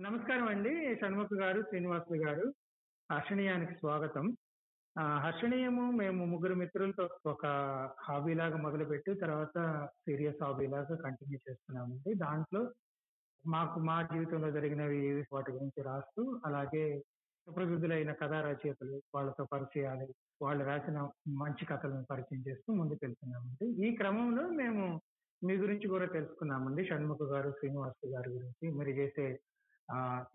నమస్కారం అండి. షణ్ముఖ గారు శ్రీనివాసులు గారు. హర్షణీయానికి స్వాగతం. హర్షణీయము మేము ముగ్గురు మిత్రులతో ఒక హాబీ లాగా మొదలుపెట్టి తర్వాత సీరియస్ హాబీ లాగా కంటిన్యూ చేస్తున్నామండి. దాంట్లో మాకు మా జీవితంలో జరిగినవి వాటి గురించి రాస్తూ అలాగే సుప్రసిద్ధులైన కథా రచయితలు వాళ్ళతో పరిచయాలు వాళ్ళు రాసిన మంచి కథలను పరిచయం చేస్తూ ముందుకు వెళ్తున్నామండి ఈ క్రమంలో మేము మీ గురించి కూడా తెలుసుకున్నామండి. షణ్ముఖ గారు శ్రీనివాసు గారి గురించి. మీరు చేసే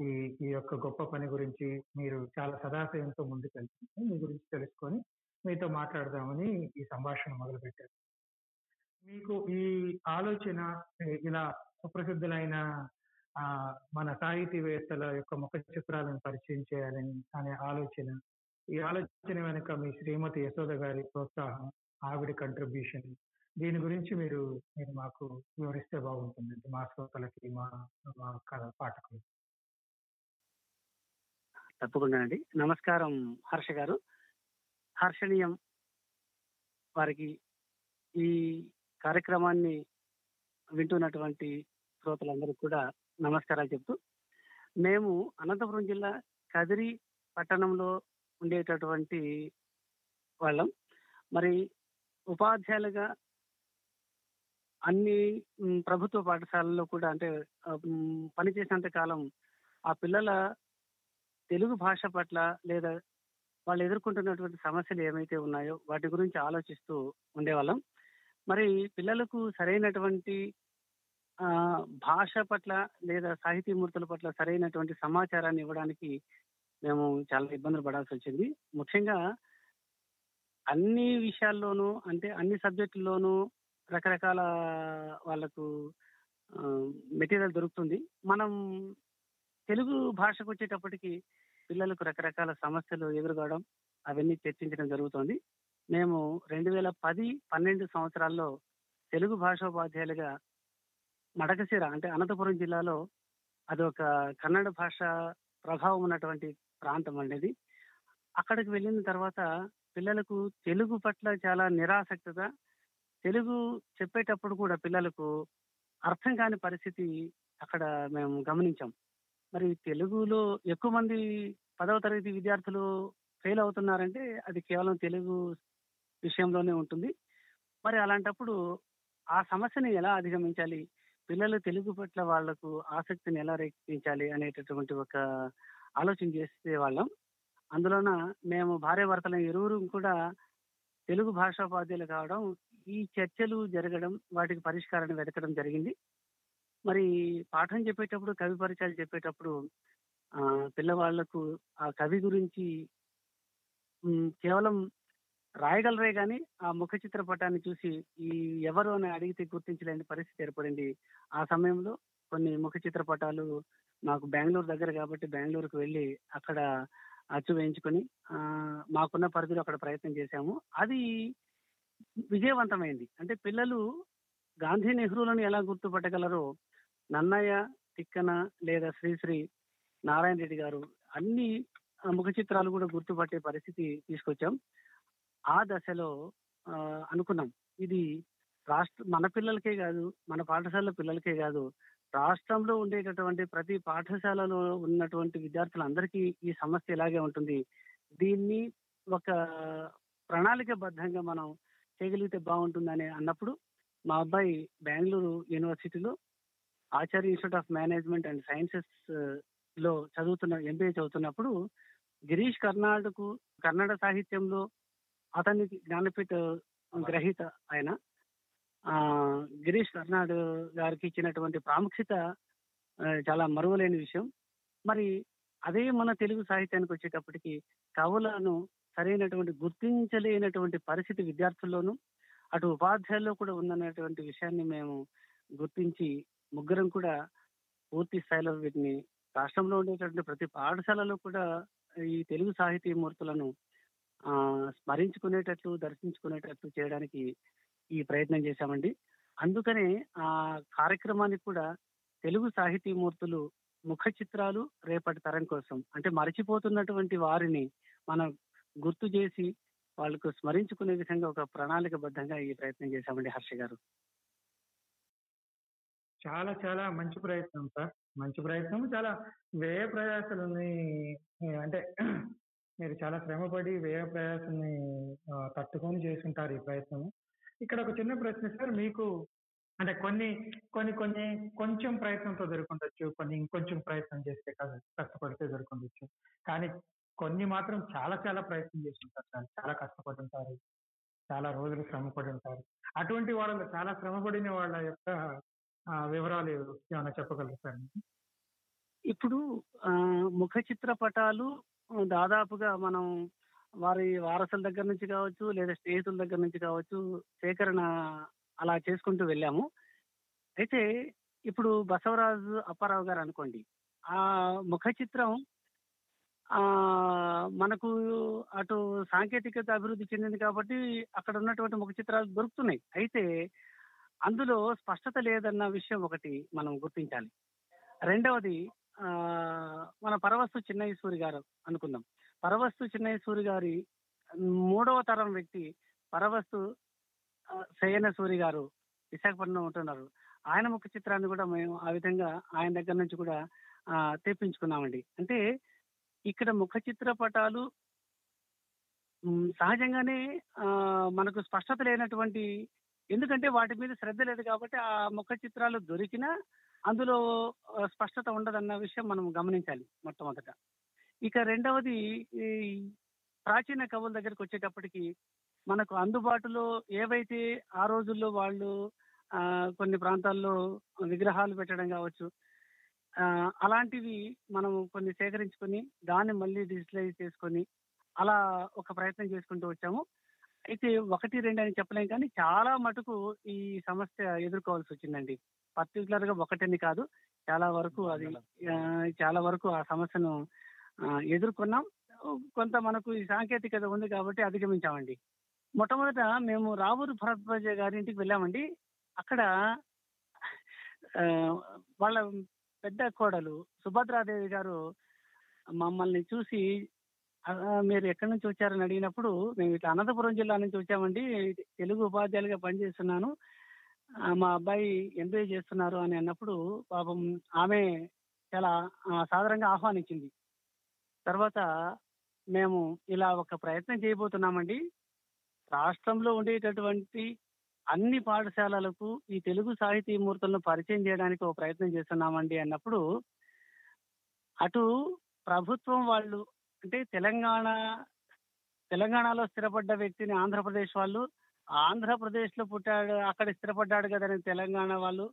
ఈ ఈ యొక్క గొప్ప పని గురించి మీరు చాలా సదాశయంతో ముందుకు వెళ్తుంది మీ గురించి తెలుసుకొని మీతో మాట్లాడదామని ఈ సంభాషణ మొదలుపెట్టారు. మీకు ఈ ఆలోచన ఇలా సుప్రసిద్ధులైన ఆ మన సాహితీవేత్తల యొక్క ముఖ చిత్రాలను పరిచయం చేయాలని అనే ఆలోచన ఈ ఆలోచన వెనుక మీ శ్రీమతి యశోద గారి ప్రోత్సాహం ఆవిడ కంట్రిబ్యూషన్ దీని గురించి మీరు మీరు మాకు వివరిస్తే బాగుంటుందండి మా శ్రోతలకి మా మా కథ పాఠకులు తప్పకుండా అండి నమస్కారం హర్ష గారు. హర్షణీయం వారికి ఈ కార్యక్రమాన్ని వింటున్నటువంటి శ్రోతలందరికీ కూడా నమస్కారాలు చెప్తూ మేము అనంతపురం జిల్లా కదిరి పట్టణంలో ఉండేటటువంటి వాళ్ళం. మరి ఉపాధ్యాయులుగా అన్ని ప్రభుత్వ పాఠశాలల్లో కూడా అంటే పనిచేసినంత కాలం ఆ పిల్లల తెలుగు భాష పట్ల లేదా వాళ్ళు ఎదుర్కొంటున్నటువంటి సమస్యలు ఏమైతే ఉన్నాయో వాటి గురించి ఆలోచిస్తూ ఉండేవాళ్ళం. మరి పిల్లలకు సరైనటువంటి భాష పట్ల లేదా సాహితీమూర్తుల పట్ల సరైనటువంటి సమాచారాన్ని ఇవ్వడానికి మేము చాలా ఇబ్బందులు పడాల్సి వచ్చింది. ముఖ్యంగా అన్ని విషయాల్లోనూ అంటే అన్ని సబ్జెక్టుల్లోనూ రకరకాల వాళ్ళకు మెటీరియల్ దొరుకుతుంది. మనం తెలుగు భాషకు వచ్చేటప్పటికి పిల్లలకు రకరకాల సమస్యలు ఎదురుకోవడం అవన్నీ చర్చించడం జరుగుతుంది. మేము రెండు వేల పది పన్నెండు సంవత్సరాల్లో తెలుగు భాషోపాధ్యాయులుగా మడకశిర అంటే అనంతపురం జిల్లాలో అదొక కన్నడ భాష ప్రభావం ఉన్నటువంటి ప్రాంతం అనేది అక్కడికి వెళ్ళిన తర్వాత పిల్లలకు తెలుగు పట్ల చాలా నిరాసక్తత తెలుగు చెప్పేటప్పుడు కూడా పిల్లలకు అర్థం కాని పరిస్థితి అక్కడ మేము గమనించాం. మరి తెలుగులో ఎక్కువ మంది పదవ తరగతి విద్యార్థులు ఫెయిల్ అవుతున్నారంటే అది కేవలం తెలుగు విషయంలోనే ఉంటుంది. మరి అలాంటప్పుడు ఆ సమస్యని ఎలా అధిగమించాలి? పిల్లలు తెలుగు పట్ల వాళ్ళకు ఆసక్తిని ఎలా రేకించాలి అనేటటువంటి ఒక ఆలోచన చేసే వాళ్ళం. అందులోన మేము భార్య భర్తల ఇరువురు కూడా తెలుగు భాషోపాధ్యాయులు కావడం ఈ చర్చలు జరగడం వాటికి పరిష్కారాన్ని వెతకడం జరిగింది. మరి పాఠం చెప్పేటప్పుడు కవి పరిచయాలు చెప్పేటప్పుడు ఆ పిల్లవాళ్ళకు ఆ కవి గురించి కేవలం రాయగలరే గాని ఆ ముఖ చిత్రపటాన్ని చూసి ఈ ఎవరు అని అడిగితే గుర్తించలేని పరిస్థితి ఏర్పడింది. ఆ సమయంలో కొన్ని ముఖ చిత్రపటాలు మాకు బెంగళూరు దగ్గర కాబట్టి బెంగళూరుకు వెళ్ళి అక్కడ అచ్చు వేయించుకొని ఆ, మాకున్న పరిధిలో అక్కడ ప్రయత్నం చేశాము. అది విజయవంతమైంది. అంటే పిల్లలు గాంధీ నెహ్రూలను ఎలా గుర్తుపట్టగలరో నన్నయ్య తిక్కన లేదా శ్రీశ్రీ నారాయణ రెడ్డి గారు అన్ని ముఖ చిత్రాలు కూడా గుర్తుపట్టే పరిస్థితి తీసుకొచ్చాం. ఆ దశలో అనుకున్నాం. ఇది రాష్ట్ర మన పిల్లలకే కాదు మన పాఠశాల పిల్లలకే కాదు రాష్ట్రంలో ఉండేటటువంటి ప్రతి పాఠశాలలో ఉన్నటువంటి విద్యార్థులందరికీ ఈ సమస్య ఇలాగే ఉంటుంది. దీన్ని ఒక ప్రణాళికబద్ధంగా మనం చేయగలిగితే బాగుంటుందని అన్నప్పుడు మా అబ్బాయి బెంగళూరు యూనివర్సిటీలో Acharya institute of management and సైన్సెస్లో చదువుతున్న ఎంబీఏ చదువుతున్నప్పుడు గిరీష్ కర్నాటకు కన్నడ సాహిత్యంలో అతనికి జ్ఞానపీఠ గ్రహీత ఆయన. గిరీష్ కర్నాడ్ గారికి ఇచ్చినటువంటి ప్రాముఖ్యత చాలా మరువలేని విషయం. మరి అదే మన తెలుగు సాహిత్యానికి వచ్చేటప్పటికి కవులను సరైనటువంటి గుర్తించలేనటువంటి పరిస్థితి విద్యార్థుల్లోనూ అటు ఉపాధ్యాయుల్లో కూడా ఉందనేటువంటి విషయాన్ని మేము గుర్తించి ముగ్గురం కూడా పూర్తి స్థాయిలో వీటిని రాష్ట్రంలో ఉండేటటువంటి ప్రతి పాఠశాలలో కూడా ఈ తెలుగు సాహితీ మూర్తులను ఆ స్మరించుకునేటట్లు దర్శించుకునేటట్లు చేయడానికి ఈ ప్రయత్నం చేశామండి. అందుకనే ఆ కార్యక్రమానికి కూడా తెలుగు సాహితీ మూర్తులు ముఖ చిత్రాలు రేపటి తరం కోసం అంటే మరచిపోతున్నటువంటి వారిని మనం గుర్తు చేసి వాళ్ళకు స్మరించుకునే విధంగా ఒక ప్రణాళికబద్ధంగా ఈ ప్రయత్నం చేశామండి హర్ష గారు. చాలా చాలా మంచి ప్రయత్నం సార్. మంచి ప్రయత్నం చాలా వ్యయ ప్రయాసాలని అంటే మీరు చాలా శ్రమపడి వ్యయ ప్రయాసాన్ని తట్టుకొని చేసుంటారు ఈ ప్రయత్నం ఇక్కడ ఒక చిన్న ప్రశ్న సార్ మీకు అంటే కొన్ని కొన్ని కొన్ని కొంచెం ప్రయత్నంతో దొరుకుండొచ్చు కొన్ని ఇంకొంచెం ప్రయత్నం చేస్తే కష్టపడితే దొరుకుండొచ్చు. కానీ కొన్ని మాత్రం చాలా చాలా ప్రయత్నం చేసి సార్. చాలా కష్టపడి ఉంటారు చాలా రోజులు శ్రమపడి ఉంటారు అటువంటి వాళ్ళలో చాలా శ్రమపడిన వాళ్ళ యొక్క వివరాలు ఏమైనా చెప్పగలుగుతారు? ఇప్పుడు ఆ, ముఖ చిత్రపటాలు దాదాపుగా మనం వారి వారసుల దగ్గర నుంచి కావచ్చు లేదా స్నేహితుల దగ్గర నుంచి కావచ్చు సేకరణ అలా చేసుకుంటూ వెళ్ళాము. అయితే ఇప్పుడు బసవరాజు అప్పారావు గారు అనుకోండి ఆ ముఖ చిత్రం ఆ మనకు అటు సాంకేతికత అభివృద్ధి చెందింది కాబట్టి అక్కడ ఉన్నటువంటి ముఖ చిత్రాలు దొరుకుతున్నాయి. అయితే అందులో స్పష్టత లేదన్న విషయం ఒకటి మనం గుర్తించాలి. రెండవది మన పరవస్తు చిన్నయ్యసూరి గారు అనుకుందాం. పరవస్తు చిన్నయ్యసూరి గారి మూడవ తరం వ్యక్తి పరవస్తు శయన సూరి గారు విశాఖపట్నం ఉంటున్నారు. ఆయన ముఖ చిత్రాన్ని కూడా మేము ఆ విధంగా ఆయన దగ్గర నుంచి కూడా ఆ, తెప్పించుకున్నామండి. అంటే ఇక్కడ ముఖ చిత్రపటాలు సహజంగానే ఆ, మనకు స్పష్టత లేనటువంటి ఎందుకంటే వాటి మీద శ్రద్ధ లేదు కాబట్టి ఆ ముఖ చిత్రాలు దొరికినా అందులో స్పష్టత ఉండదన్న విషయం మనం గమనించాలి మొట్టమొదట. ఇక రెండవది ఈ ప్రాచీన కవుల దగ్గరికి వచ్చేటప్పటికి మనకు అందుబాటులో ఏవైతే ఆ రోజుల్లో వాళ్ళు ఆ, కొన్ని ప్రాంతాల్లో విగ్రహాలు పెట్టడం కావచ్చు ఆ, అలాంటివి మనం కొన్ని సేకరించుకొని దాన్ని మళ్ళీ డిజిటలైజ్ చేసుకొని అలా ఒక ప్రయత్నం చేసుకుంటూ వచ్చాము. అయితే ఒకటి రెండు అని చెప్పలేం కానీ చాలా మటుకు ఈ సమస్య ఎదుర్కోవాల్సి వచ్చిందండి పర్టికులర్గా ఒకటని కాదు. చాలా వరకు అది చాలా వరకు ఆ సమస్యను ఎదుర్కొన్నాం. కొంత మనకు ఈ సాంకేతికత ఉంది కాబట్టి అధిగమించామండి. మొట్టమొదట మేము రావూరు భరద్వాజ గారి ఇంటికి వెళ్ళామండి. అక్కడ వాళ్ళ పెద్ద కోడలు సుభద్రాదేవి గారు మమ్మల్ని చూసి "ఆ, మీరు ఎక్కడి నుంచి వచ్చారని అడిగినప్పుడు మేము ఇట్లా అనంతపురం జిల్లా నుంచి వచ్చామండి. తెలుగు ఉపాధ్యాయులుగా పనిచేస్తున్నాను. మా అబ్బాయి ఎంబీఏ చేస్తున్నారు అని అన్నప్పుడు పాపం ఆమె చాలా సాధారణంగా ఆహ్వానించింది. తర్వాత మేము ఇలా ఒక ప్రయత్నం చేయబోతున్నామండి. రాష్ట్రంలో ఉండేటటువంటి అన్ని పాఠశాలలకు ఈ తెలుగు సాహితీ మూర్తులను పరిచయం చేయడానికి ఒక ప్రయత్నం చేస్తున్నామండి అన్నప్పుడు అటు ప్రభుత్వం వాళ్ళు అంటే తెలంగాణ తెలంగాణలో స్థిరపడ్డ వ్యక్తిని ఆంధ్రప్రదేశ్ వాళ్ళు ఆంధ్రప్రదేశ్లో పుట్టాడు అక్కడ స్థిరపడ్డాడు కదని తెలంగాణ వాళ్ళు.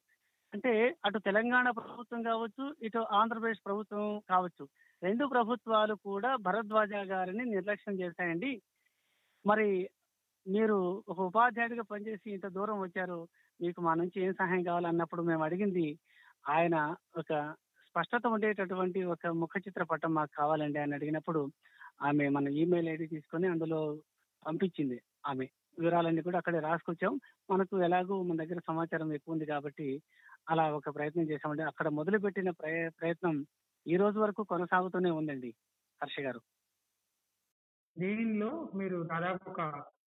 అంటే అటు తెలంగాణ ప్రభుత్వం కావచ్చు ఇటు ఆంధ్రప్రదేశ్ ప్రభుత్వం కావచ్చు. రెండు ప్రభుత్వాలు కూడా భరద్వాజ గారిని నిర్లక్ష్యం చేశాయండి. మరి మీరు ఒక ఉపాధ్యాయుడిగా పనిచేసి ఇంత దూరం వచ్చారు మీకు మా నుంచి ఏం సహాయం కావాలన్నప్పుడు మేము అడిగింది ఆయన ఒక స్పష్టత ఉండేటటువంటి ఒక ముఖ చిత్రపటం మాకు కావాలండి అని అడిగినప్పుడు ఆమె మన ఈమెయిల్ ఐడి తీసుకొని అందులో పంపించింది ఆమె. వివరాలన్నీ కూడా అక్కడే రాసుకొచ్చాం. మనకు ఎలాగో మన దగ్గర సమాచారం ఎక్కువ ఉంది కాబట్టి అలా ఒక ప్రయత్నం చేశామండి. అక్కడ మొదలుపెట్టిన ప్రయ- ప్రయత్నం ఈ రోజు వరకు కొనసాగుతూనే ఉందండి హర్ష గారు. దీనిలో మీరు దాదాపు ఒక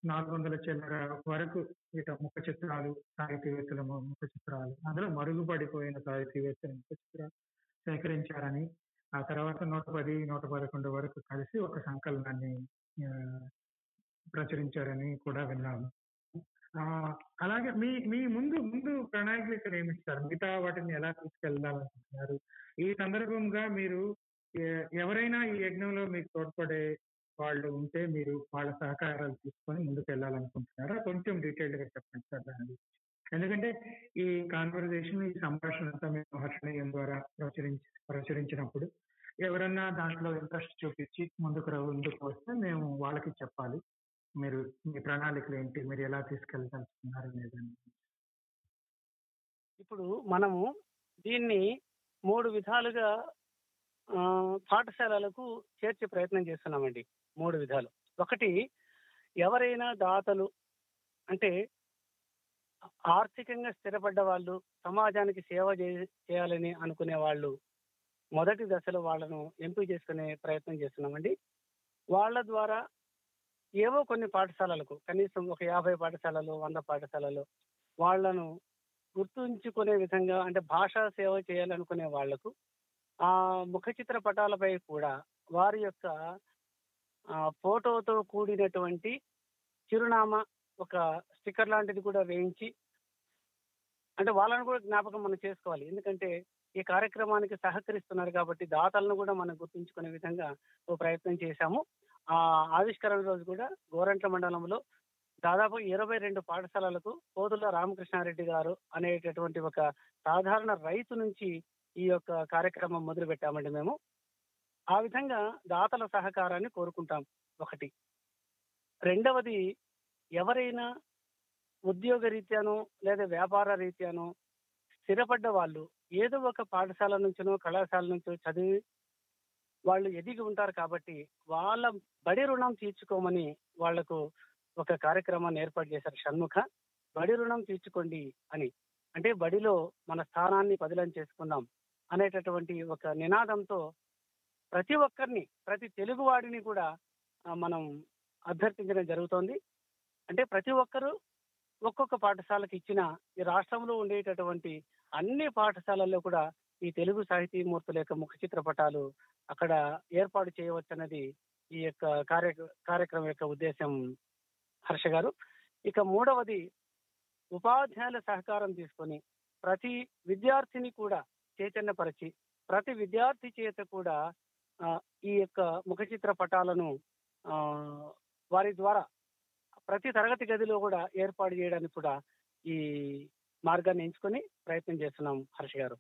నాలుగు వందల చిల్లర వరకు ఇట ముఖ చిత్రాలు సాహితీవేత్తల ముఖ చిత్రాలు అందులో మరుగుపడిపోయిన సాహితీవేత్తల ముఖ చిత్రాలు సేకరించారని ఆ తర్వాత నూట పది నూట పదకొండు వరకు కలిసి ఒక సంకలనాన్ని ప్రచురించారని కూడా విన్నాము. ఆ, అలాగే మీ మీ ముందు ముందు ప్రణాళికలు ఏమిటి సార్ మిగతా వాటిని ఎలా తీసుకెళ్ళాలనుకుంటున్నారు? ఈ సందర్భంగా మీరు ఎవరైనా ఈ యజ్ఞంలో మీకు తోడ్పడే వాళ్ళు ఉంటే మీరు వాళ్ళ సహకారాలు తీసుకొని ముందుకు వెళ్ళాలనుకుంటున్నారా కొంచెం డీటెయిల్డ్గా చెప్పండి సార్ దాని గురించి. ఎందుకంటే ఈ కాన్వర్జేషన్ ఈ సంభాషణ అంతా మేము హర్షణీయం ద్వారా ప్రచురించి ప్రచురించినప్పుడు ఎవరన్నా దాంట్లో ఇంట్రెస్ట్ చూపించి ముందుకు ముందుకు వస్తే మేము వాళ్ళకి చెప్పాలి. మీరు మీ ప్రణాళికలు ఏంటి? మీరు ఎలా తీసుకెళ్తాల్సుకున్నారు అనేది ఇప్పుడు మనము దీన్ని మూడు విధాలుగా పాఠశాలలకు చేర్చే ప్రయత్నం చేస్తున్నామండి. మూడు విధాలు. ఒకటి ఎవరైనా దాతలు అంటే ఆర్థికంగా స్థిరపడ్డ వాళ్ళు సమాజానికి సేవ చేయాలని అనుకునే వాళ్ళు మొదటి దశలో వాళ్ళను ఎంపిక చేసుకునే ప్రయత్నం చేస్తున్నామండి. వాళ్ళ ద్వారా ఏవో కొన్ని పాఠశాలలకు కనీసం ఒక యాభై పాఠశాలలు వంద పాఠశాలలు వాళ్ళను గుర్తుంచుకునే విధంగా అంటే భాషా సేవ చేయాలనుకునే వాళ్ళకు ఆ ముఖ చిత్ర పటాలపై కూడా వారి యొక్క ఫోటోతో కూడినటువంటి చిరునామా ఒక స్టిక్కర్ లాంటిది కూడా వేయించి అంటే వాళ్ళని కూడా జ్ఞాపకం మనం చేసుకోవాలి. ఎందుకంటే ఈ కార్యక్రమానికి సహకరిస్తున్నారు కాబట్టి దాతలను కూడా మనం గుర్తుంచుకునే విధంగా ఓ ప్రయత్నం చేశాము. ఆ ఆవిష్కరణ రోజు కూడా గోరంట్ల మండలంలో దాదాపు ఇరవై రెండు పాఠశాలలకు కోదుల రామకృష్ణారెడ్డి గారు అనేటటువంటి ఒక సాధారణ రైతు నుంచి ఈ యొక్క కార్యక్రమం మొదలు పెట్టామండి మేము. ఆ విధంగా దాతల సహకారాన్ని కోరుకుంటాం ఒకటి. రెండవది ఎవరైనా ఉద్యోగ రీత్యానో లేదా వ్యాపార రీత్యానో స్థిరపడ్డ వాళ్ళు ఏదో ఒక పాఠశాల నుంచినో కళాశాల నుంచో చదివి వాళ్ళు ఎదిగి ఉంటారు కాబట్టి వాళ్ళ బడి రుణం తీర్చుకోమని వాళ్ళకు ఒక కార్యక్రమాన్ని ఏర్పాటు చేశారు షణ్ముఖ. బడి రుణం తీర్చుకోండి అని. అంటే బడిలో మన స్థానాన్ని పదిలం చేసుకుందాం అనేటటువంటి ఒక నినాదంతో ప్రతి ఒక్కరిని ప్రతి తెలుగువాడిని కూడా మనం అభ్యర్థించడం జరుగుతోంది. అంటే ప్రతి ఒక్కరూ ఒక్కొక్క పాఠశాలకు ఇచ్చిన ఈ రాష్ట్రంలో ఉండేటటువంటి అన్ని పాఠశాలల్లో కూడా ఈ తెలుగు సాహితీమూర్తుల యొక్క ముఖ చిత్రపటాలు అక్కడ ఏర్పాటు చేయవచ్చన్నది ఈ యొక్క కార్య కార్యక్రమం యొక్క ఉద్దేశం. హర్ష గారు ఇక మూడవది ఉపాధ్యాయుల సహకారం తీసుకొని ప్రతి విద్యార్థిని కూడా చైతన్యపరిచి ప్రతి విద్యార్థి చేత కూడా ఈ యొక్క ముఖ చిత్ర పటాలను ఆ, వారి ద్వారా ప్రతి తరగతి గదిలో కూడా ఏర్పాటు చేయడానికి కూడా ఈ మార్గాన్ని ఎంచుకొని ప్రయత్నం చేస్తున్నాం హర్ష గారు.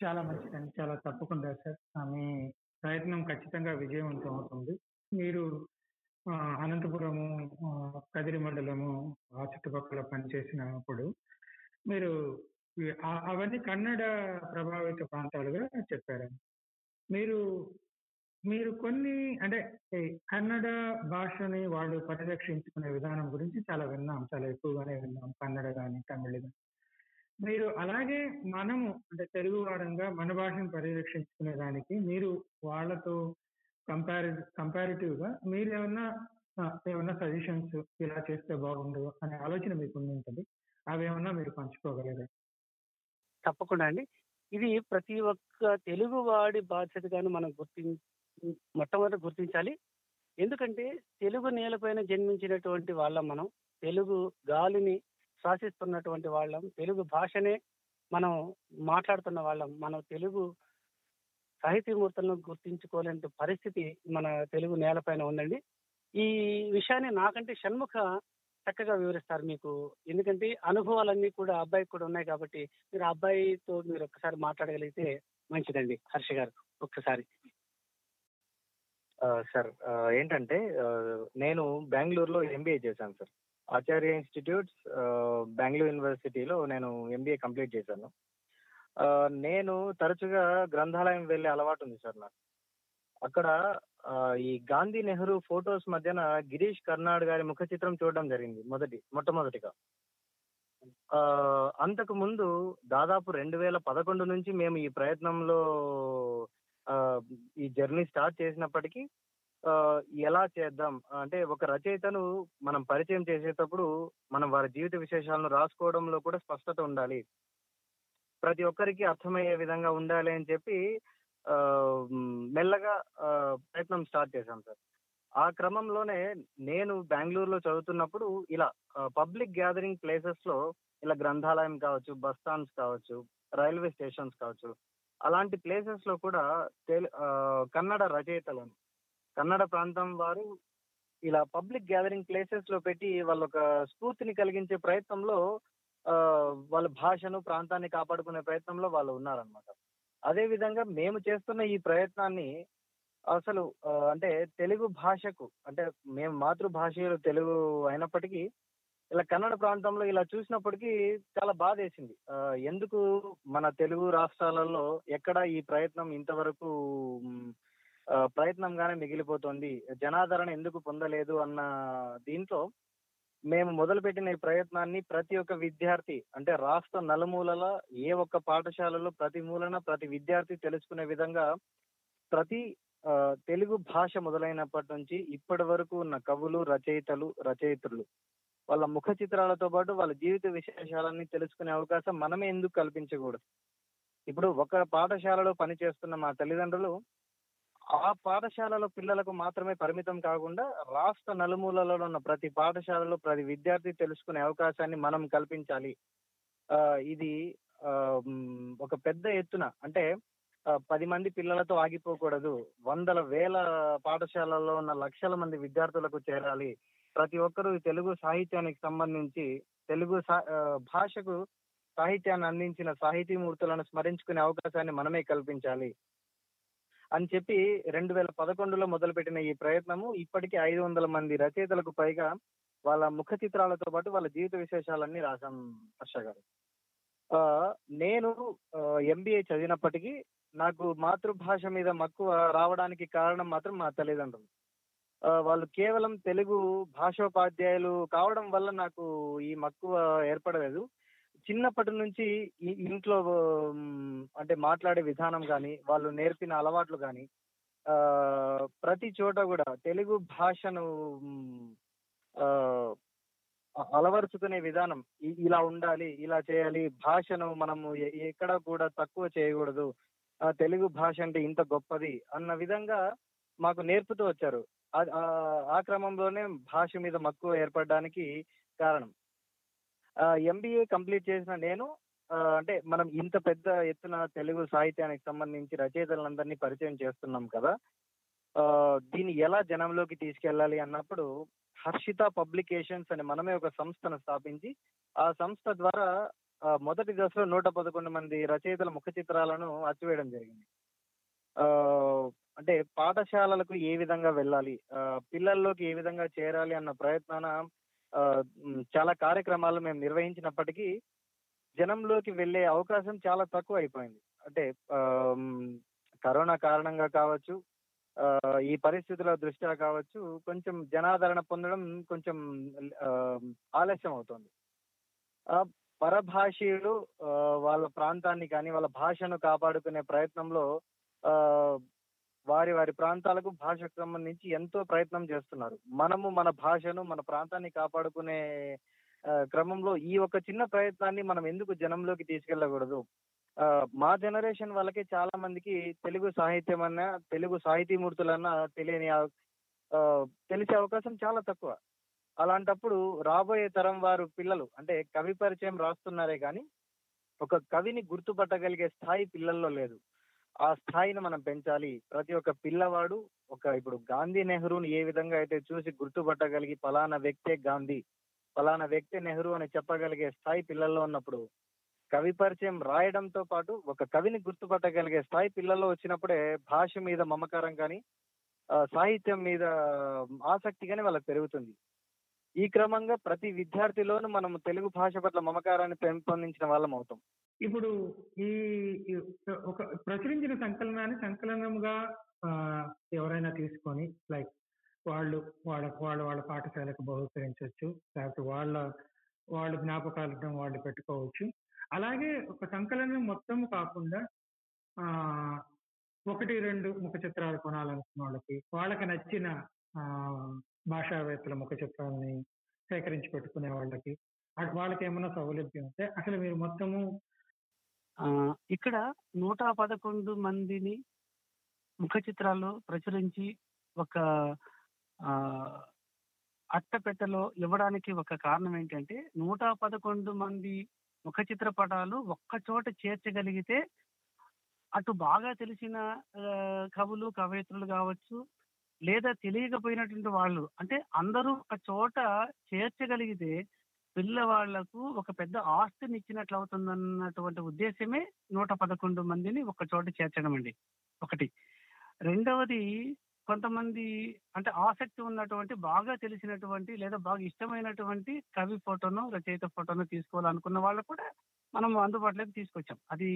చాలా మంచిదండి. చాలా తప్పకుండా సార్. మీ ప్రయత్నం ఖచ్చితంగా విజయవంతం అవుతుంది. మీరు అనంతపురము కదిరి మండలము ఆ చుట్టుపక్కల పనిచేసినప్పుడు మీరు అవన్నీ కన్నడ ప్రభావిత ప్రాంతాలుగా చెప్పారు మీరు మీరు కొన్ని అంటే కన్నడ భాషని వాళ్ళు పరిరక్షించుకునే విధానం గురించి చాలా విన్నాం చాలా ఎక్కువగానే విన్నాం కన్నడ కానీ తమిళ కానీ మీరు అలాగే మనము అంటే తెలుగు వారంగా మన భాషను పరిరక్షించుకునే దానికి మీరు వాళ్ళతో కంపారి కంపారిటివ్గా మీరు ఏమన్నా ఏమన్నా సజెషన్స్ ఇలా చేస్తే బాగుండు అనే ఆలోచన మీకు ఉంటుంది. అవి ఏమన్నా మీరు పంచుకోగలరా? తప్పకుండా అండి. ఇది ప్రతి ఒక్క తెలుగు వాడి బాధ్యతగాను మనం గుర్తించి మొట్టమొదటి గుర్తించాలి. ఎందుకంటే తెలుగు నేలపైన జన్మించినటువంటి వాళ్ళం మనం. తెలుగు గాలిని శ్వాసిస్తున్నటువంటి వాళ్ళం. తెలుగు భాషనే మనం మాట్లాడుతున్న వాళ్ళం. మనం తెలుగు సాహితీమూర్తులను గుర్తించుకోలేని పరిస్థితి మన తెలుగు నేలపైన ఉందండి. ఈ విషయాన్ని నాకంటే షణ్ముఖ చక్కగా వివరిస్తారు మీకు. ఎందుకంటే అనుభవాలన్నీ కూడా అబ్బాయికి కూడా ఉన్నాయి కాబట్టి మీరు అబ్బాయితో మీరు ఒక్కసారి మాట్లాడగలిగితే మంచిదండి. హర్ష గారు ఒక్కసారి. సార్ ఏంటంటే నేను బెంగళూరులో ఎంబీఏ చేశాను సార్. ఆచార్య ఇన్స్టిట్యూట్స్ బెంగళూరు యూనివర్సిటీలో నేను ఎంబీఏ కంప్లీట్ చేశాను. నేను తరచుగా గ్రంథాలయం వెళ్ళే అలవాటు ఉంది సార్ నాకు. అక్కడ ఈ గాంధీ నెహ్రూ ఫొటోస్ మధ్యన గిరీష్ కర్నాడ్ గారి ముఖ చిత్రం చూడడం జరిగింది మొదటి మొట్టమొదటిగా. ఆ, అంతకు ముందు దాదాపు రెండు వేల పదకొండు నుంచి మేము ఈ ప్రయత్నంలో ఈ జర్నీ స్టార్ట్ చేసినప్పటికీ ఆ, ఎలా చేద్దాం? అంటే ఒక రచయితను మనం పరిచయం చేసేటప్పుడు మనం వారి జీవిత విశేషాలను రాసుకోవడంలో కూడా స్పష్టత ఉండాలి. ప్రతి ఒక్కరికి అర్థమయ్యే విధంగా ఉండాలి అని చెప్పి మెల్లగా ఆ, ప్రయత్నం స్టార్ట్ చేశాం సార్. ఆ క్రమంలోనే నేను బెంగళూరులో చదువుతున్నప్పుడు ఇలా పబ్లిక్ గ్యాదరింగ్ ప్లేసెస్లో ఇలా గ్రంథాలయం కావచ్చు బస్ స్టాండ్స్ కావచ్చు రైల్వే స్టేషన్స్ కావచ్చు అలాంటి ప్లేసెస్లో కూడా తెలు ఆ, కన్నడ రచయితలను కన్నడ ప్రాంతం వారు ఇలా పబ్లిక్ గ్యాదరింగ్ ప్లేసెస్లో పెట్టి వాళ్ళ ఒక స్ఫూర్తిని కలిగించే ప్రయత్నంలో ఆ, వాళ్ళ భాషను ప్రాంతాన్ని కాపాడుకునే ప్రయత్నంలో వాళ్ళు ఉన్నారనమాట అదే విధంగా మేము చేస్తున్న ఈ ప్రయత్నాన్ని అసలు అంటే తెలుగు భాషకు అంటే మేము మాతృభాషలు తెలుగు అయినప్పటికీ ఇలా కన్నడ ప్రాంతంలో ఇలా చూసినప్పటికీ చాలా బాధేసింది. వేసింది ఎందుకు మన తెలుగు రాష్ట్రాలలో ఎక్కడ ఈ ప్రయత్నం ఇంతవరకు ప్రయత్నంగానే మిగిలిపోతుంది జనాదరణ ఎందుకు పొందలేదు అన్న దీంట్లో మేము మొదలుపెట్టిన ఈ ప్రయత్నాన్ని ప్రతి ఒక్క విద్యార్థి అంటే రాష్ట్ర నలుమూలల ఏ ఒక్క పాఠశాలలో ప్రతి మూలన ప్రతి విద్యార్థి తెలుసుకునే విధంగా ప్రతి ఆ, తెలుగు భాష మొదలైనప్పటి నుంచి ఇప్పటి వరకు ఉన్న కవులు రచయితలు రచయితలు వాళ్ళ ముఖ చిత్రాలతో పాటు వాళ్ళ జీవిత విశేషాలన్నీ తెలుసుకునే అవకాశం మనమే ఎందుకు కల్పించకూడదు? ఇప్పుడు ఒక పాఠశాలలో పనిచేస్తున్న మా తల్లిదండ్రులు ఆ పాఠశాలలో పిల్లలకు మాత్రమే పరిమితం కాకుండా రాష్ట్ర నలుమూలలో ఉన్న ప్రతి పాఠశాలలో ప్రతి విద్యార్థి తెలుసుకునే అవకాశాన్ని మనం కల్పించాలి. ఆ, ఇది ఆ, ఒక పెద్ద ఎత్తున అంటే పది మంది పిల్లలతో ఆగిపోకూడదు. వందల వేల పాఠశాలల్లో ఉన్న లక్షల మంది విద్యార్థులకు చేరాలి. ప్రతి ఒక్కరూ తెలుగు సాహిత్యానికి సంబంధించి తెలుగు భాషకు సాహిత్యాన్ని అందించిన సాహితీమూర్తులను స్మరించుకునే అవకాశాన్ని మనమే కల్పించాలి అని చెప్పి రెండు వేల పదకొండులో మొదలుపెట్టిన ఈ ప్రయత్నము ఇప్పటికీ ఐదు వందల మంది రచయితలకు పైగా వాళ్ళ ముఖ చిత్రాలతో పాటు వాళ్ళ జీవిత విశేషాలన్నీ రాశాం హర్ష గారు. ఆ, నేను ఎంబీఏ చదివినప్పటికీ నాకు మాతృభాష మీద మక్కువ రావడానికి కారణం మాత్రం మా తల్లిదండ్రులు. వాళ్ళు కేవలం తెలుగు భాషోపాధ్యాయులు కావడం వల్ల నాకు ఈ మక్కువ ఏర్పడలేదు. చిన్నప్పటి నుంచి ఇంట్లో అంటే మాట్లాడే విధానం కానీ వాళ్ళు నేర్పిన అలవాట్లు కానీ ఆ, ప్రతి చోట కూడా తెలుగు భాషను ఆ, అలవరుచుకునే విధానం ఇలా ఉండాలి ఇలా చేయాలి భాషను మనము ఎక్కడ కూడా తక్కువ చేయకూడదు ఆ తెలుగు భాష అంటే ఇంత గొప్పది అన్న విధంగా మాకు నేర్పుతూ వచ్చారు. ఆ- ఆ- క్రమంలోనే భాష మీద మక్కువ ఏర్పడడానికి కారణం. ఎంబీఏ కంప్లీట్ చేసిన నేను అంటే మనం ఇంత పెద్ద ఎత్తున తెలుగు సాహిత్యానికి సంబంధించి రచయితలందరినీ పరిచయం చేస్తున్నాం కదా ఆ, దీన్ని ఎలా జనంలోకి తీసుకెళ్ళాలి అన్నప్పుడు హర్షిత పబ్లికేషన్స్ అని మనమే ఒక సంస్థను స్థాపించి ఆ సంస్థ ద్వారా మొదటి దశలో నూట పదకొండు మంది రచయితల ముఖ చిత్రాలను అచ్చివేయడం జరిగింది. ఆ, అంటే పాఠశాలలకు ఏ విధంగా వెళ్ళాలి? ఆ, పిల్లల్లోకి ఏ విధంగా చేరాలి అన్న ప్రయత్నాన ఆ, చాలా కార్యక్రమాలు మేము నిర్వహించినప్పటికీ జనంలోకి వెళ్ళే అవకాశం చాలా తక్కువ అయిపోయింది. అంటే ఆ, కరోనా కారణంగా కావచ్చు ఆ, ఈ పరిస్థితుల దృష్ట్యా కావచ్చు కొంచెం జనాదరణ పొందడం కొంచెం ఆ, ఆలస్యం అవుతుంది. ఆ, పరభాషీయులు ఆ, వాళ్ళ ప్రాంతాన్ని కానీ వాళ్ళ భాషను కాపాడుకునే ప్రయత్నంలో ఆ, వారి వారి ప్రాంతాలకు భాషకు సంబంధించి ఎంతో ప్రయత్నం చేస్తున్నారు. మనము మన భాషను మన ప్రాంతాన్ని కాపాడుకునే క్రమంలో ఈ ఒక చిన్న ప్రయత్నాన్ని మనం ఎందుకు జనంలోకి తీసుకెళ్ళకూడదు? మా జనరేషన్ వాళ్ళకి చాలా మందికి తెలుగు సాహిత్యం అన్న తెలుగు సాహితీమూర్తులన్నా తెలియని ఆ, తెలిసే అవకాశం చాలా తక్కువ. అలాంటప్పుడు రాబోయే తరం వారు పిల్లలు అంటే కవి పరిచయం రాస్తున్నారే కానీ ఒక కవిని గుర్తుపట్టగలిగే స్థాయి పిల్లల్లో లేదు. ఆ స్థాయిని మనం పెంచాలి. ప్రతి ఒక్క పిల్లవాడు ఒక ఇప్పుడు గాంధీ నెహ్రూని ఏ విధంగా అయితే చూసి గుర్తుపట్టగలిగి పలానా వ్యక్తే గాంధీ పలానా వ్యక్తి నెహ్రూ అని చెప్పగలిగే స్థాయి పిల్లల్లో ఉన్నప్పుడు కవి పరిచయం రాయడంతో పాటు ఒక కవిని గుర్తుపట్టగలిగే స్థాయి పిల్లల్లో వచ్చినప్పుడే భాష మీద మమకారం కానీ సాహిత్యం మీద ఆసక్తి కానీ వాళ్ళకి పెరుగుతుంది. ఈ క్రమంగా ప్రతి విద్యార్థిలోనూ మనం తెలుగు భాష పట్ల మమకారాన్ని పెంపొందించిన వాళ్ళం అవుతాం. ఇప్పుడు ఈ ఒక ప్రచురించిన సంకలనాన్ని సంకలనంగా ఆ, ఎవరైనా తీసుకొని లైక్ వాళ్ళు వాళ్ళ వాళ్ళ వాళ్ళ పాఠశాలకు బహుకరించవచ్చు లేకపోతే వాళ్ళ వాళ్ళ జ్ఞాపకాలను వాళ్ళు పెట్టుకోవచ్చు. అలాగే ఒక సంకలనం మొత్తం కాకుండా ఆ ఒకటి రెండు ముఖ చిత్రాలు కొనాలనుకున్న వాళ్ళకి వాళ్ళకి నచ్చిన ఆ భాషావేత్తల ముఖ చిత్రాలని సేకరించి పెట్టుకునే వాళ్ళకి అటు వాళ్ళకి ఏమైనా సౌలభ్యం ఉంటే అసలు మీరు మొత్తము ఇక్కడ నూట పదకొండు మందిని ముఖ చిత్రాల్లో ప్రచురించి ఒక అట్టపెట్టలో అట్టపెట్టెలో ఇవ్వడానికి ఒక కారణం ఏంటంటే నూట పదకొండు మంది ముఖ చిత్రపటాలు ఒక్క చోట చేర్చగలిగితే అటు బాగా తెలిసిన కవులు కవయిత్రులు కావచ్చు లేదా తెలియకపోయినటువంటి వాళ్ళు అంటే అందరూ ఒక చోట చేర్చగలిగితే పిల్లవాళ్ళకు ఒక పెద్ద ఆస్తిని ఇచ్చినట్లు అవుతుందన్నటువంటి ఉద్దేశమే నూట పదకొండు మందిని ఒక చోట చేర్చడం అండి ఒకటి. రెండవది కొంతమంది అంటే ఆసక్తి ఉన్నటువంటి బాగా తెలిసినటువంటి లేదా బాగా ఇష్టమైనటువంటి కవి ఫోటోను రచయిత ఫోటోను తీసుకోవాలనుకున్న వాళ్ళు కూడా మనం అందుబాటులోకి తీసుకొచ్చాం. అది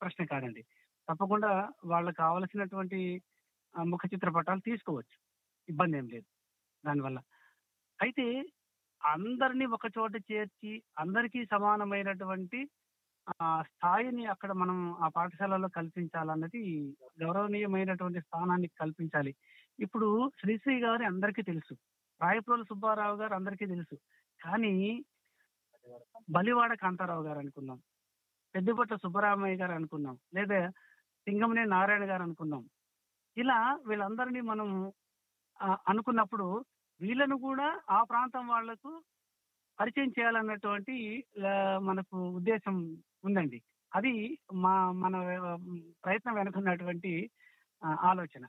ప్రశ్న కాదండి. తప్పకుండా వాళ్ళకి కావలసినటువంటి ఆ, ముఖ చిత్రపటాలు తీసుకోవచ్చు. ఇబ్బంది ఏం లేదు దానివల్ల. అయితే అందరినీ ఒక చోట చేర్చి అందరికీ సమానమైనటువంటి ఆ స్థాయిని అక్కడ మనం ఆ పాఠశాలలో కల్పించాలన్నది గౌరవనీయమైనటువంటి స్థానాన్ని కల్పించాలి. ఇప్పుడు శ్రీశ్రీ గారి అందరికీ తెలుసు. రాయప్రోలు సుబ్బారావు గారు అందరికీ తెలుసు. కానీ బలివాడ కాంతారావు గారు అనుకున్నాం పెద్దపట్ల సుబ్బరామయ్య గారు అనుకున్నాం లేదా సింగమనే నారాయణ గారు అనుకున్నాం ఇలా వీళ్ళందరినీ మనం అనుకున్నప్పుడు వీళ్ళను కూడా ఆ ప్రాంతం వాళ్ళకు పరిచయం చేయాలన్నటువంటి మనకు ఉద్దేశం ఉందండి. అది మా మన ప్రయత్నం వెనుకున్నటువంటి ఆలోచన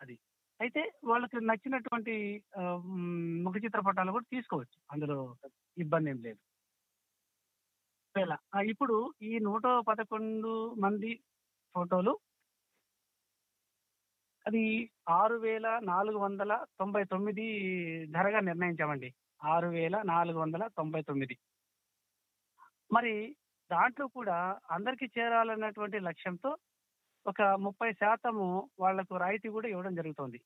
అది. అయితే వాళ్ళకి నచ్చినటువంటి ఆ, మ్, ముఖ చిత్రపటాలు కూడా తీసుకోవచ్చు. అందులో ఇబ్బంది ఏం లేదు. ఇప్పుడు ఈ నూట పదకొండు మంది ఫోటోలు అది ఆరు వేల నాలుగు వందల తొంభై తొమ్మిది ధరగా నిర్ణయించామండి. ఆరు వేల నాలుగు వందల తొంభై తొమ్మిది. మరి దాంట్లో కూడా అందరికీ చేరాలన్నటువంటి లక్ష్యంతో ఒక ముప్పై శాతము వాళ్ళకు రాయితీ కూడా ఇవ్వడం జరుగుతుంది.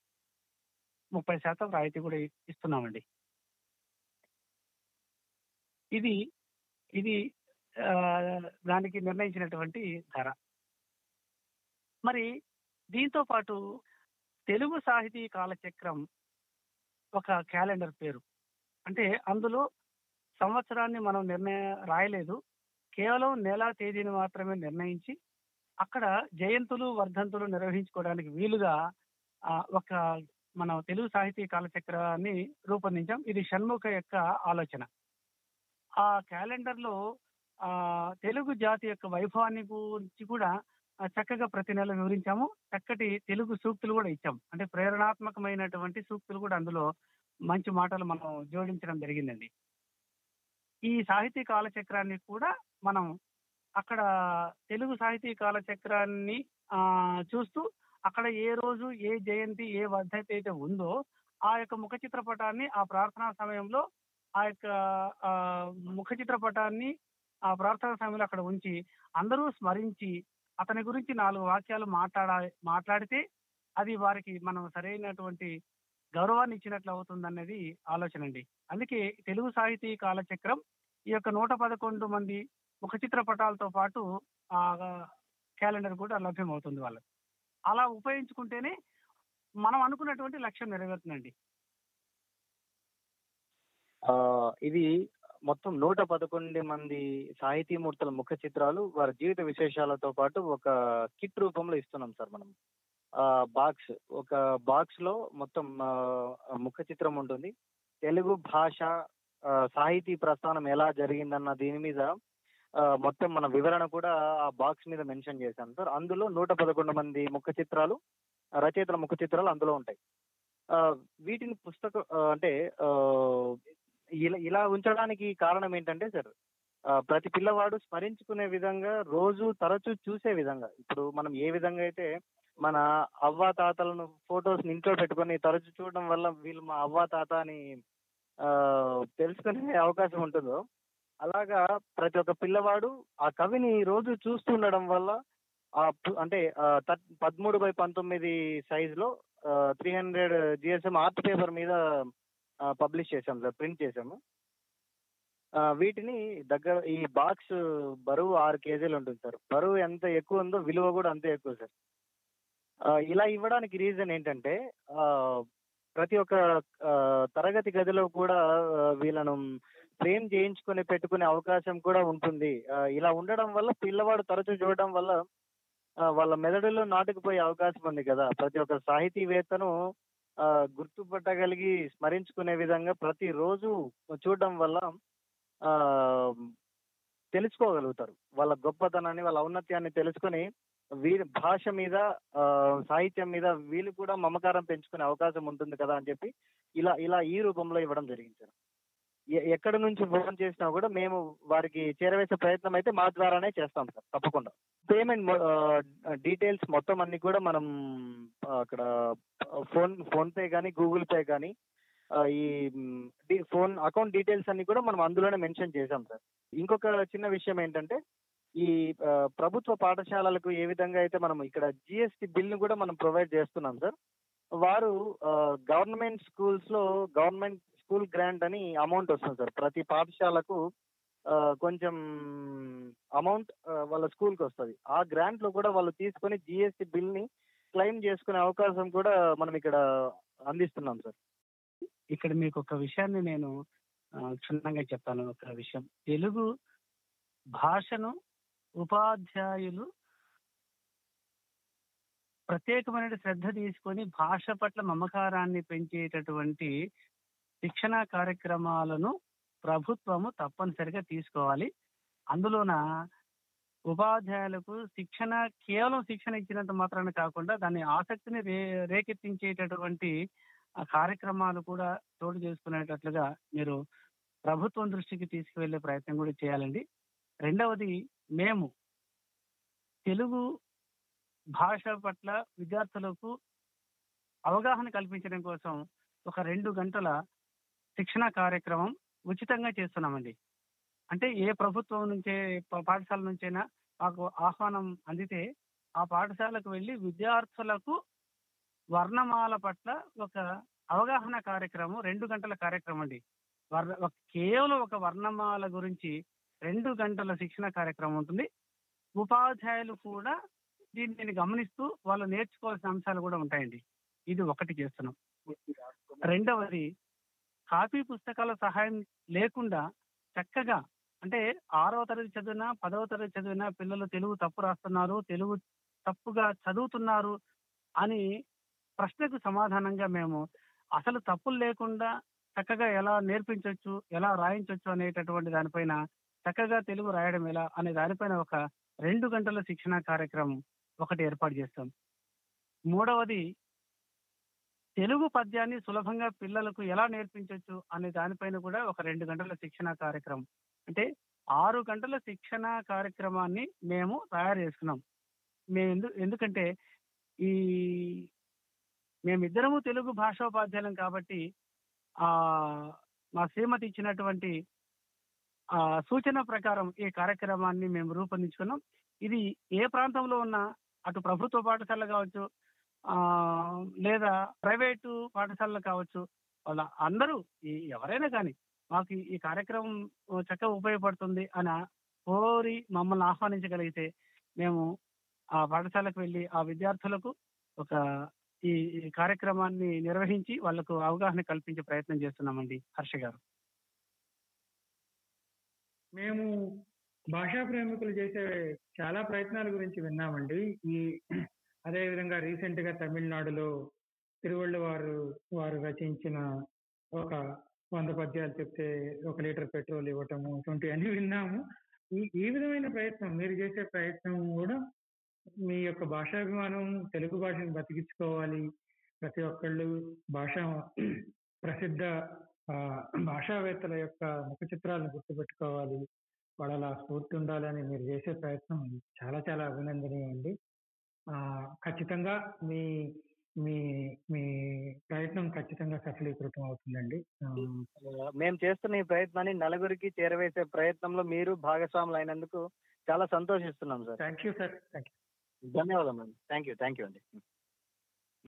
ముప్పై శాతం రాయితీ కూడా ఇస్తున్నామండి. ఇది ఇది దానికి నిర్ణయించినటువంటి ధర. మరి దీంతో పాటు తెలుగు సాహితీ కాలచక్రం ఒక క్యాలెండర్ పేరు. అంటే అందులో సంవత్సరాన్ని మనం నిర్ణయ రాయలేదు. కేవలం నెల తేదీని మాత్రమే నిర్ణయించి అక్కడ జయంతులు వర్ధంతులు నిర్వహించుకోవడానికి వీలుగా ఒక మన తెలుగు సాహితీ కాలచక్రాన్ని రూపొందించాం. ఇది షణ్ముఖ యొక్క ఆలోచన. ఆ క్యాలెండర్లో ఆ తెలుగు జాతి యొక్క వైభవాన్ని గురించి కూడా చక్కగా ప్రతి నెల వివరించాము. చక్కటి తెలుగు సూక్తులు కూడా ఇచ్చాం. అంటే ప్రేరణాత్మకమైనటువంటి సూక్తులు కూడా అందులో మంచి మాటలు మనం జోడించడం జరిగిందండి. ఈ సాహితీ కాలచక్రాన్ని కూడా మనం అక్కడ తెలుగు సాహితీ కాలచక్రాన్ని ఆ చూస్తూ అక్కడ ఏ రోజు ఏ జయంతి ఏ వర్ధత అయితే ఉందో ఆ యొక్క ముఖ చిత్రపటాన్ని ఆ ప్రార్థనా సమయంలో ఆ యొక్క ముఖ చిత్రపటాన్ని ఆ ప్రార్థనా సమయంలో అక్కడ ఉంచి అందరూ స్మరించి అతని గురించి నాలుగు వాక్యాలు మాట్లాడ మాట్లాడితే అది వారికి మనం సరైనటువంటి గౌరవాన్ని ఇచ్చినట్లు అవుతుందన్నది ఆలోచన అండి అందుకే తెలుగు సాహితీ కాలచక్రం ఈ యొక్క నూట పదకొండు మంది ముఖ చిత్రపటాలతో పాటు ఆ క్యాలెండర్ కూడా లభ్యమవుతుంది వాళ్ళకి. అలా ఉపయోగించుకుంటేనే మనం అనుకున్నటువంటి లక్ష్యం నెరవేరుతుందండి. ఇది మొత్తం నూట పదకొండు మంది సాహితీమూర్తుల ముఖ చిత్రాలు వారి జీవిత విశేషాలతో పాటు ఒక కిట్ రూపంలో ఇస్తున్నాం సార్ మనం. ఆ బాక్స్ ఒక బాక్స్లో మొత్తం ముఖ చిత్రం ఉంటుంది. తెలుగు భాష ఆ, సాహితీ ప్రస్థానం ఎలా జరిగిందన్న దీని మీద మొత్తం మన వివరణ కూడా ఆ బాక్స్ మీద మెన్షన్ చేశాం సార్. అందులో నూట పదకొండు మంది ముఖ చిత్రాలు రచయితల ముఖ చిత్రాలు అందులో ఉంటాయి. ఆ, వీటిని పుస్తకం అంటే ఆ, ఇలా ఇలా ఉంచడానికి కారణం ఏంటంటే సార్ ప్రతి పిల్లవాడు స్మరించుకునే విధంగా రోజు తరచూ చూసే విధంగా. ఇప్పుడు మనం ఏ విధంగా అయితే మన అవ్వ తాతలను ఫొటోస్ ఇంట్లో పెట్టుకొని తరచు చూడడం వల్ల వీళ్ళు మా అవ్వ తాత అని తెలుసుకునే అవకాశం ఉంటుందో అలాగా ప్రతి ఒక్క పిల్లవాడు ఆ కవిని రోజు చూస్తుండడం వల్ల ఆ అంటే పదమూడు బై పంతొమ్మిది సైజ్లో three hundred GSM art paper మీద పబ్లిష్ చేసాం సార్ ప్రింట్ చేసాము వీటిని దగ్గర ఈ బాక్స్ బరువు ఆరు కేజీలు ఉంటుంది సార్. బరువు ఎంత ఎక్కువ ఉందో విలువ కూడా అంతే ఎక్కువ సార్. ఇలా ఇవ్వడానికి రీజన్ ఏంటంటే ప్రతి ఒక్క తరగతి గదిలో కూడా వీళ్ళను ఫ్రేమ్ చేయించుకొని పెట్టుకునే అవకాశం కూడా ఉంటుంది. ఇలా ఉండడం వల్ల పిల్లవాడు తరచూ చూడడం వల్ల వాళ్ళ మెదడులో నాటుకుపోయే అవకాశం ఉంది కదా. ప్రతి ఒక్క సాహితీవేత్తను గుర్తుపట్టగలిగి స్మరించుకునే విధంగా ప్రతి రోజు చూడడం వల్ల ఆ తెలుసుకోగలుగుతారు. వాళ్ళ గొప్పతనాన్ని వాళ్ళ ఔన్నత్యాన్ని తెలుసుకొని వీరి భాష మీద ఆ, సాహిత్యం మీద వీళ్ళు కూడా మమకారం పెంచుకునే అవకాశం ఉంటుంది కదా అని చెప్పి ఇలా ఇలా ఈ రూపంలో ఇవ్వడం జరిగింది సార్. ఎక్కడ నుంచి ఫోన్ చేసినా కూడా మేము వారికి చేరవేసే ప్రయత్నం అయితే మా ద్వారానే చేస్తాం సార్ తప్పకుండా. పేమెంట్ డీటెయిల్స్ మొత్తం అన్ని కూడా మనం అక్కడ ఫోన్ ఫోన్ పే కానీ గూగుల్ పే కానీ ఈ ఫోన్ అకౌంట్ డీటెయిల్స్ అన్ని కూడా మనం అందులోనే మెన్షన్ చేసాం సార్. ఇంకొక చిన్న విషయం ఏంటంటే ఈ ప్రభుత్వ పాఠశాలలకు ఏ విధంగా అయితే మనం ఇక్కడ జిఎస్టి బిల్ను కూడా మనం ప్రొవైడ్ చేస్తున్నాం సార్ వారు గవర్నమెంట్ స్కూల్స్లో గవర్నమెంట్ స్కూల్ గ్రాంట్ అని అమౌంట్ వస్తుంది సార్. ప్రతి పాఠశాలకు కొంచెం అమౌంట్ వాళ్ళ స్కూల్కి వస్తుంది. ఆ గ్రాంట్లో కూడా వాళ్ళు తీసుకొని జిఎస్టి బిల్ని క్లెయిమ్ చేసుకునే అవకాశం కూడా మనం ఇక్కడ అందిస్తున్నాం సార్. ఇక్కడ మీకు ఒక విషయాన్ని నేను క్షుణ్ణంగా చెప్తాను. ఒక విషయం. తెలుగు భాషను ఉపాధ్యాయులు ప్రత్యేకమైన శ్రద్ధ తీసుకొని భాష పట్ల మమకారాన్ని పెంచేటటువంటి శిక్షణా కార్యక్రమాలను ప్రభుత్వము తప్పనిసరిగా తీసుకోవాలి. అందులోన ఉపాధ్యాయులకు శిక్షణ కేవలం శిక్షణ ఇచ్చినంత మాత్రాన కాకుండా దాని ఆసక్తిని రే రేకెత్తించేటటువంటి కార్యక్రమాలు కూడా చోటు చేసుకునేటట్లుగా మీరు ప్రభుత్వం దృష్టికి తీసుకువెళ్ళే ప్రయత్నం కూడా చేయాలండి. రెండవది మేము తెలుగు భాష పట్ల విద్యార్థులకు అవగాహన కల్పించడం కోసం ఒక రెండు గంటల శిక్షణ కార్యక్రమం ఉచితంగా చేస్తున్నామండి. అంటే ఏ ప్రభుత్వం నుంచే పాఠశాల నుంచైనా మాకు ఆహ్వానం అందితే ఆ పాఠశాలకు వెళ్ళి విద్యార్థులకు వర్ణమాల పట్ల ఒక అవగాహన కార్యక్రమం రెండు గంటల కార్యక్రమం అండి వర్ణ కేవలం ఒక వర్ణమాల గురించి రెండు గంటల శిక్షణ కార్యక్రమం ఉంటుంది. ఉపాధ్యాయులు కూడా దీన్ని గమనిస్తూ వాళ్ళు నేర్చుకోవాల్సిన అంశాలు కూడా ఉంటాయండి. ఇది ఒకటి చేస్తున్నాం. రెండవది కాపీ పుస్తకాల సహాయం లేకుండా చక్కగా అంటే ఆరవ తరగతి చదివినా పదవ తరగతి చదివినా పిల్లలు తెలుగు తప్పు రాస్తున్నారు తెలుగు తప్పుగా చదువుతున్నారు అని ప్రశ్నకు సమాధానంగా మేము అసలు తప్పులు లేకుండా చక్కగా ఎలా నేర్పించవచ్చు ఎలా రాయించవచ్చు అనేటటువంటి దానిపైన చక్కగా తెలుగు రాయడం ఎలా అనే దానిపైన ఒక రెండు గంటల శిక్షణ కార్యక్రమం ఒకటి ఏర్పాటు చేస్తాం. మూడవది తెలుగు పద్యాన్ని సులభంగా పిల్లలకు ఎలా నేర్పించవచ్చు అనే దానిపైన కూడా ఒక రెండు గంటల శిక్షణ కార్యక్రమం. అంటే ఆరు గంటల శిక్షణ కార్యక్రమాన్ని మేము తయారు చేసుకున్నాం. మేము ఎందుకంటే ఈ మేమిద్దరము తెలుగు భాషోపాధ్యాయులం కాబట్టి ఆ మా శ్రీమతి ఇచ్చినటువంటి ఆ సూచన ప్రకారం ఈ కార్యక్రమాన్ని మేము రూపొందించుకున్నాం. ఇది ఏ ప్రాంతంలో ఉన్నా అటు ప్రభుత్వ పాఠశాల కావచ్చు లేదా ప్రైవేటు పాఠశాలలు కావచ్చు వాళ్ళ అందరూ ఎవరైనా కానీ మాకు ఈ- కార్యక్రమం చక్కగా ఉపయోగపడుతుంది అని కోరి మమ్మల్ని ఆహ్వానించగలిగితే మేము ఆ పాఠశాలకు వెళ్ళి ఆ విద్యార్థులకు ఒక ఈ కార్యక్రమాన్ని నిర్వహించి వాళ్ళకు అవగాహన కల్పించే ప్రయత్నం చేస్తున్నామండి హర్ష గారు. మేము భాషా ప్రేమికులు చేసే చాలా ప్రయత్నాల గురించి విన్నామండి. ఈ అదేవిధంగా రీసెంట్గా తమిళనాడులో తిరువళ్ళు వారు వారు రచించిన ఒక వంద పద్యాలు చెప్తే ఒక లీటర్ పెట్రోల్ ఇవ్వటము ఇటువంటి అన్ని విన్నాము. ఈ ఈ విధమైన ప్రయత్నం మీరు చేసే ప్రయత్నం కూడా మీ యొక్క భాషాభిమానం తెలుగు భాషను బతికించుకోవాలి. ప్రతి ఒక్కళ్ళు భాష ప్రసిద్ధ భాషావేత్తల యొక్క ముఖ చిత్రాలను గుర్తుపెట్టుకోవాలి. వాళ్ళ స్ఫూర్తి ఉండాలని మీరు చేసే ప్రయత్నం చాలా చాలా అభినందనీయం అండి. ఖచ్చితంగా మీ మీ మీ ప్రయత్నం ఖచ్చితంగా సఫలీకృతం అవుతుందండి. మేము చేస్తున్న ఈ ప్రయత్నాన్ని నలుగురికి చేరవేసే ప్రయత్నంలో మీరు భాగస్వాములు అయినందుకు చాలా సంతోషిస్తున్నాం sir. Thank you sir. Thank you. ధన్యవాదాలు థ్యాంక్ యూ. థ్యాంక్ యూ అండి.